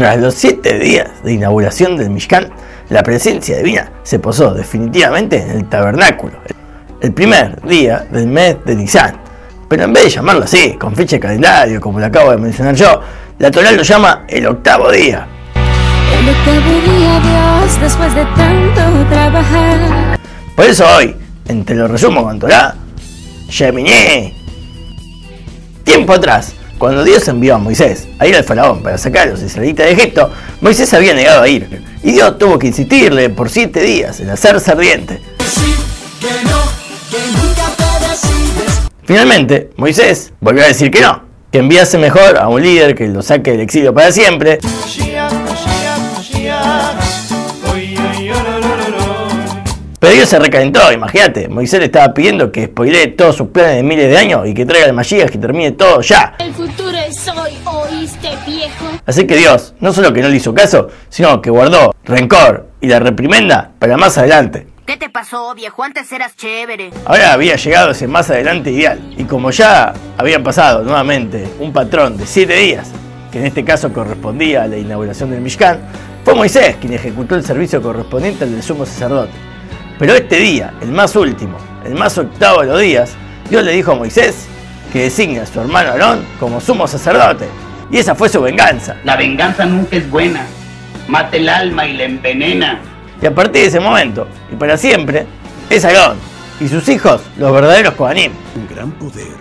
Tras los siete días de inauguración del Mishkan, la presencia divina se posó definitivamente en el tabernáculo, el primer día del mes de Nisan. Pero en vez de llamarlo así, con fecha de calendario, como lo acabo de mencionar yo, la Torah lo llama el octavo día. El octavo día, Dios, después de tanto trabajar. Por eso hoy, entre lo resumo con Torah, Yeminé. Tiempo atrás, cuando Dios envió a Moisés a ir al faraón para sacar a los israelitas de Egipto, Moisés había negado a ir, y Dios tuvo que insistirle por siete días en hacer ardiente. Finalmente, Moisés volvió a decir que no, que enviase mejor a un líder que lo saque del exilio para siempre. Pero Dios se recalentó, imagínate. Moisés le estaba pidiendo que spoilee todos sus planes de miles de años y que traiga el Mashiach que termine todo ya. El futuro es hoy, ¿oíste, viejo? Así que Dios no solo que no le hizo caso, sino que guardó rencor y la reprimenda para más adelante. ¿Qué te pasó, viejo? Antes eras chévere. Ahora había llegado ese más adelante ideal. Y como ya había pasado nuevamente un patrón de siete días, que en este caso correspondía a la inauguración del Mishkan, fue Moisés quien ejecutó el servicio correspondiente al del sumo sacerdote. Pero este día, el más último, el más octavo de los días, Dios le dijo a Moisés que designe a su hermano Aarón como sumo sacerdote. Y esa fue su venganza. La venganza nunca es buena. Mata el alma y la envenena. Y a partir de ese momento, y para siempre, es Aarón y sus hijos los verdaderos Kohanim. Un gran poder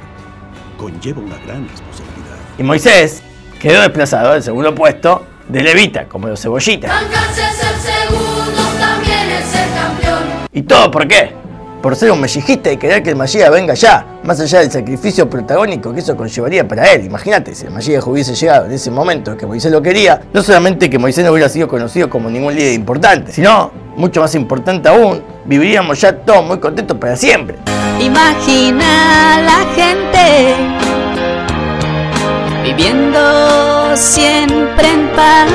conlleva una gran responsabilidad. Y Moisés quedó desplazado al segundo puesto de Levita, como los cebollitas. ¿Y todo por qué? Por ser un mellejista y querer que el Mashiach venga ya, más allá del sacrificio protagónico que eso conllevaría para él. Imagínate, si el Mashiach hubiese llegado en ese momento que Moisés lo quería, no solamente que Moisés no hubiera sido conocido como ningún líder importante, sino, mucho más importante aún, viviríamos ya todos muy contentos para siempre. Imagina la gente viviendo siempre en paz.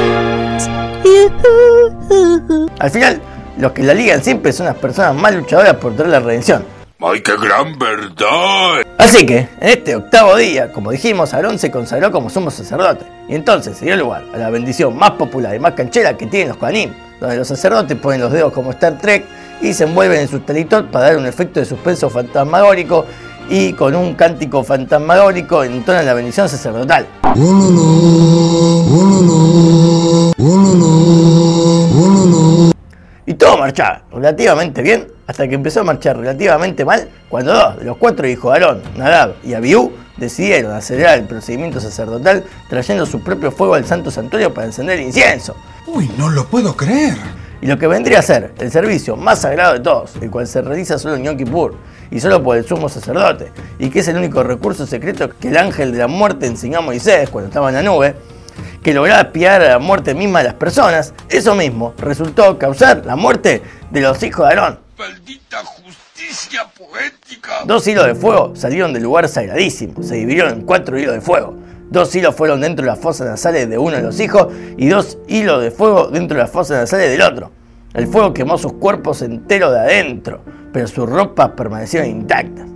Al final, los que la ligan siempre son las personas más luchadoras por traer la redención. ¡Ay, qué gran verdad! Así que, en este octavo día, como dijimos, Aarón se consagró como sumo sacerdote. Y entonces se dio lugar a la bendición más popular y más canchera que tienen los Kohanim, donde los sacerdotes ponen los dedos como Star Trek y se envuelven en sus telitot para dar un efecto de suspenso fantasmagórico y con un cántico fantasmagórico entonan la bendición sacerdotal. Y todo marchaba relativamente bien hasta que empezó a marchar relativamente mal cuando dos de los cuatro hijos de Aarón, Nadab y Abiú decidieron acelerar el procedimiento sacerdotal trayendo su propio fuego al santo santuario para encender el incienso. Uy, no lo puedo creer. Y lo que vendría a ser el servicio más sagrado de todos, el cual se realiza solo en Yom Kippur y solo por el sumo sacerdote, y que es el único recurso secreto que el ángel de la muerte enseñó a Moisés cuando estaba en la nube, que lograba espiar a la muerte misma de las personas, eso mismo resultó causar la muerte de los hijos de Aarón. ¡Maldita justicia poética! Dos hilos de fuego salieron del lugar sagradísimo, se dividieron en cuatro hilos de fuego. Dos hilos fueron dentro de las fosas nasales de uno de los hijos y dos hilos de fuego dentro de las fosas nasales del otro. El fuego quemó sus cuerpos enteros de adentro, pero sus ropas permanecieron intactas.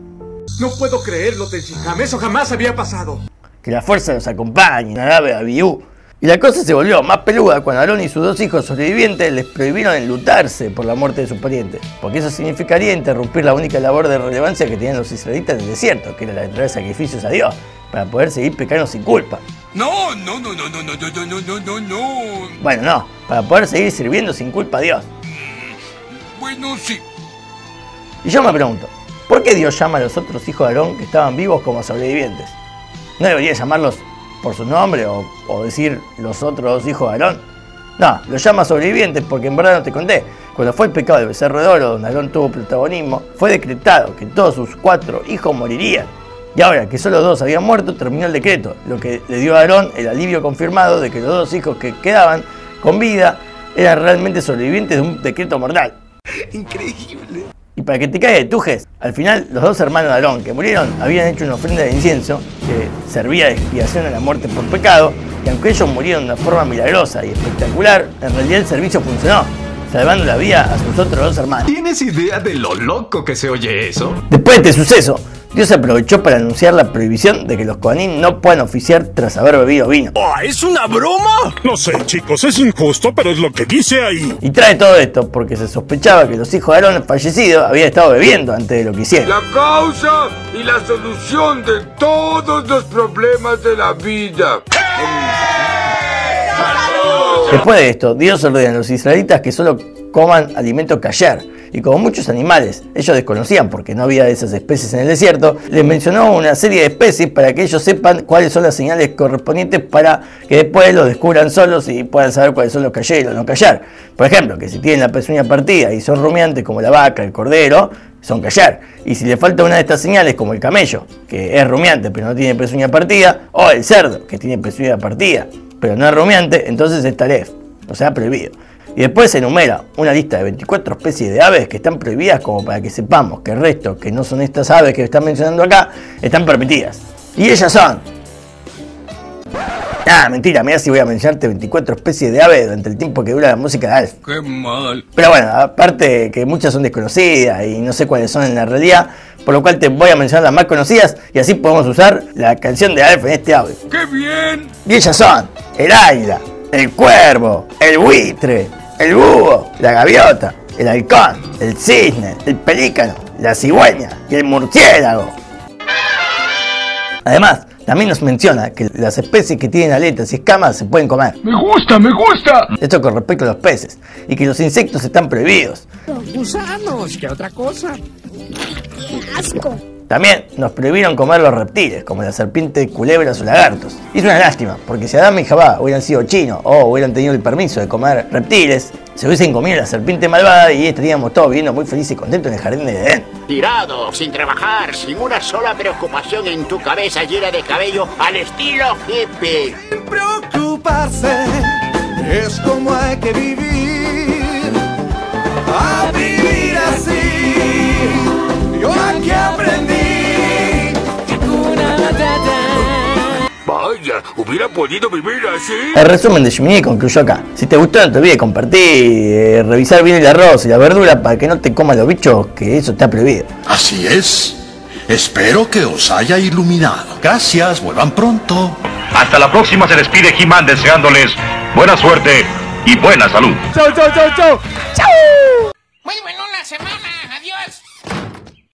No puedo creerlo, Tenshinham. Eso jamás había pasado. Que la fuerza los acompañe, Nadabe a Abiú. Y la cosa se volvió más peluda cuando Aarón y sus dos hijos sobrevivientes les prohibieron enlutarse por la muerte de sus parientes, porque eso significaría interrumpir la única labor de relevancia que tenían los israelitas en el desierto, que era la de traer sacrificios a Dios, para poder seguir pecando sin culpa. No, no, no, no, no, no, no, no, no, no, no. Bueno, no, para poder seguir sirviendo sin culpa a Dios. Bueno, sí. Y yo me pregunto, ¿por qué Dios llama a los otros hijos de Aarón que estaban vivos como sobrevivientes? ¿No debería llamarlos por su nombre o, decir los otros hijos de Aarón? No, los llama sobrevivientes porque en verdad no te conté. Cuando fue el pecado del becerro de oro, donde Aarón tuvo protagonismo, fue decretado que todos sus cuatro hijos morirían. Y ahora que solo dos habían muerto, terminó el decreto, lo que le dio a Aarón el alivio confirmado de que los dos hijos que quedaban con vida eran realmente sobrevivientes de un decreto mortal. Increíble. Para que te caiga de tujes, al final los dos hermanos de Aarón que murieron habían hecho una ofrenda de incienso que servía de expiación a la muerte por pecado, y aunque ellos murieron de una forma milagrosa y espectacular, en realidad el servicio funcionó, salvando la vida a sus otros dos hermanos. ¿Tienes idea de lo loco que se oye eso? Después de este suceso, Dios aprovechó para anunciar la prohibición de que los Kohanim no puedan oficiar tras haber bebido vino. Ah, ¿Es una broma? No sé, chicos, es injusto, pero es lo que dice ahí. Y trae todo esto porque se sospechaba que los hijos de Aarón fallecidos habían estado bebiendo antes de lo que hicieron. La causa y la solución de todos los problemas de la vida. Después de esto, Dios ordena a los israelitas que solo coman alimento kasher. Y como muchos animales ellos desconocían porque no había esas especies en el desierto, les mencionó una serie de especies para que ellos sepan cuáles son las señales correspondientes para que después lo descubran solos y puedan saber cuáles son los kasher y los no kasher. Por ejemplo, que si tienen la pezuña partida y son rumiantes como la vaca, el cordero, son callar. Y si le falta una de estas señales, como el camello, que es rumiante pero no tiene pezuña partida, o el cerdo, que tiene pezuña partida pero no es rumiante, entonces es taref, o sea, prohibido. Y después se enumera una lista de 24 especies de aves que están prohibidas como para que sepamos que el resto, que no son estas aves que están mencionando acá, están permitidas. Y ellas son... Ah, mentira, mira si voy a mencionarte 24 especies de aves durante el tiempo que dura la música de Alf. Qué mal. Pero bueno, aparte que muchas son desconocidas y no sé cuáles son en la realidad, por lo cual te voy a mencionar las más conocidas y así podemos usar la canción de Alf en este audio. ¡Qué bien! Y ellas son el águila, el cuervo, el buitre, el búho, la gaviota, el halcón, el cisne, el pelícano, la cigüeña y el murciélago. Además, también nos menciona que las especies que tienen aletas y escamas se pueden comer. ¡Me gusta, me gusta! Esto con respecto a los peces. Y que los insectos están prohibidos. Gusanos, ¿qué otra cosa? También nos prohibieron comer los reptiles, como la serpiente, culebras o lagartos. Y es una lástima, porque si Adán y Jabá hubieran sido chinos o hubieran tenido el permiso de comer reptiles, se hubiesen comido la serpiente malvada y estaríamos todos viviendo muy felices y contentos en el jardín de Edén. Tirado, sin trabajar, sin una sola preocupación en tu cabeza llena de cabello, al estilo hippie. Preocuparse es como hay que vivir. Hubiera podido vivir así. El resumen de Jiminy concluyó acá. Si te gustó, no te olvides compartir, eh, revisar bien el arroz y la verdura para que no te coman los bichos, que eso está prohibido. Así es. Espero que os haya iluminado. Gracias, vuelvan pronto. Hasta la próxima se despide He-Man deseándoles buena suerte y buena salud. ¡Chau, chau, chau, chau! Muy bueno la semana.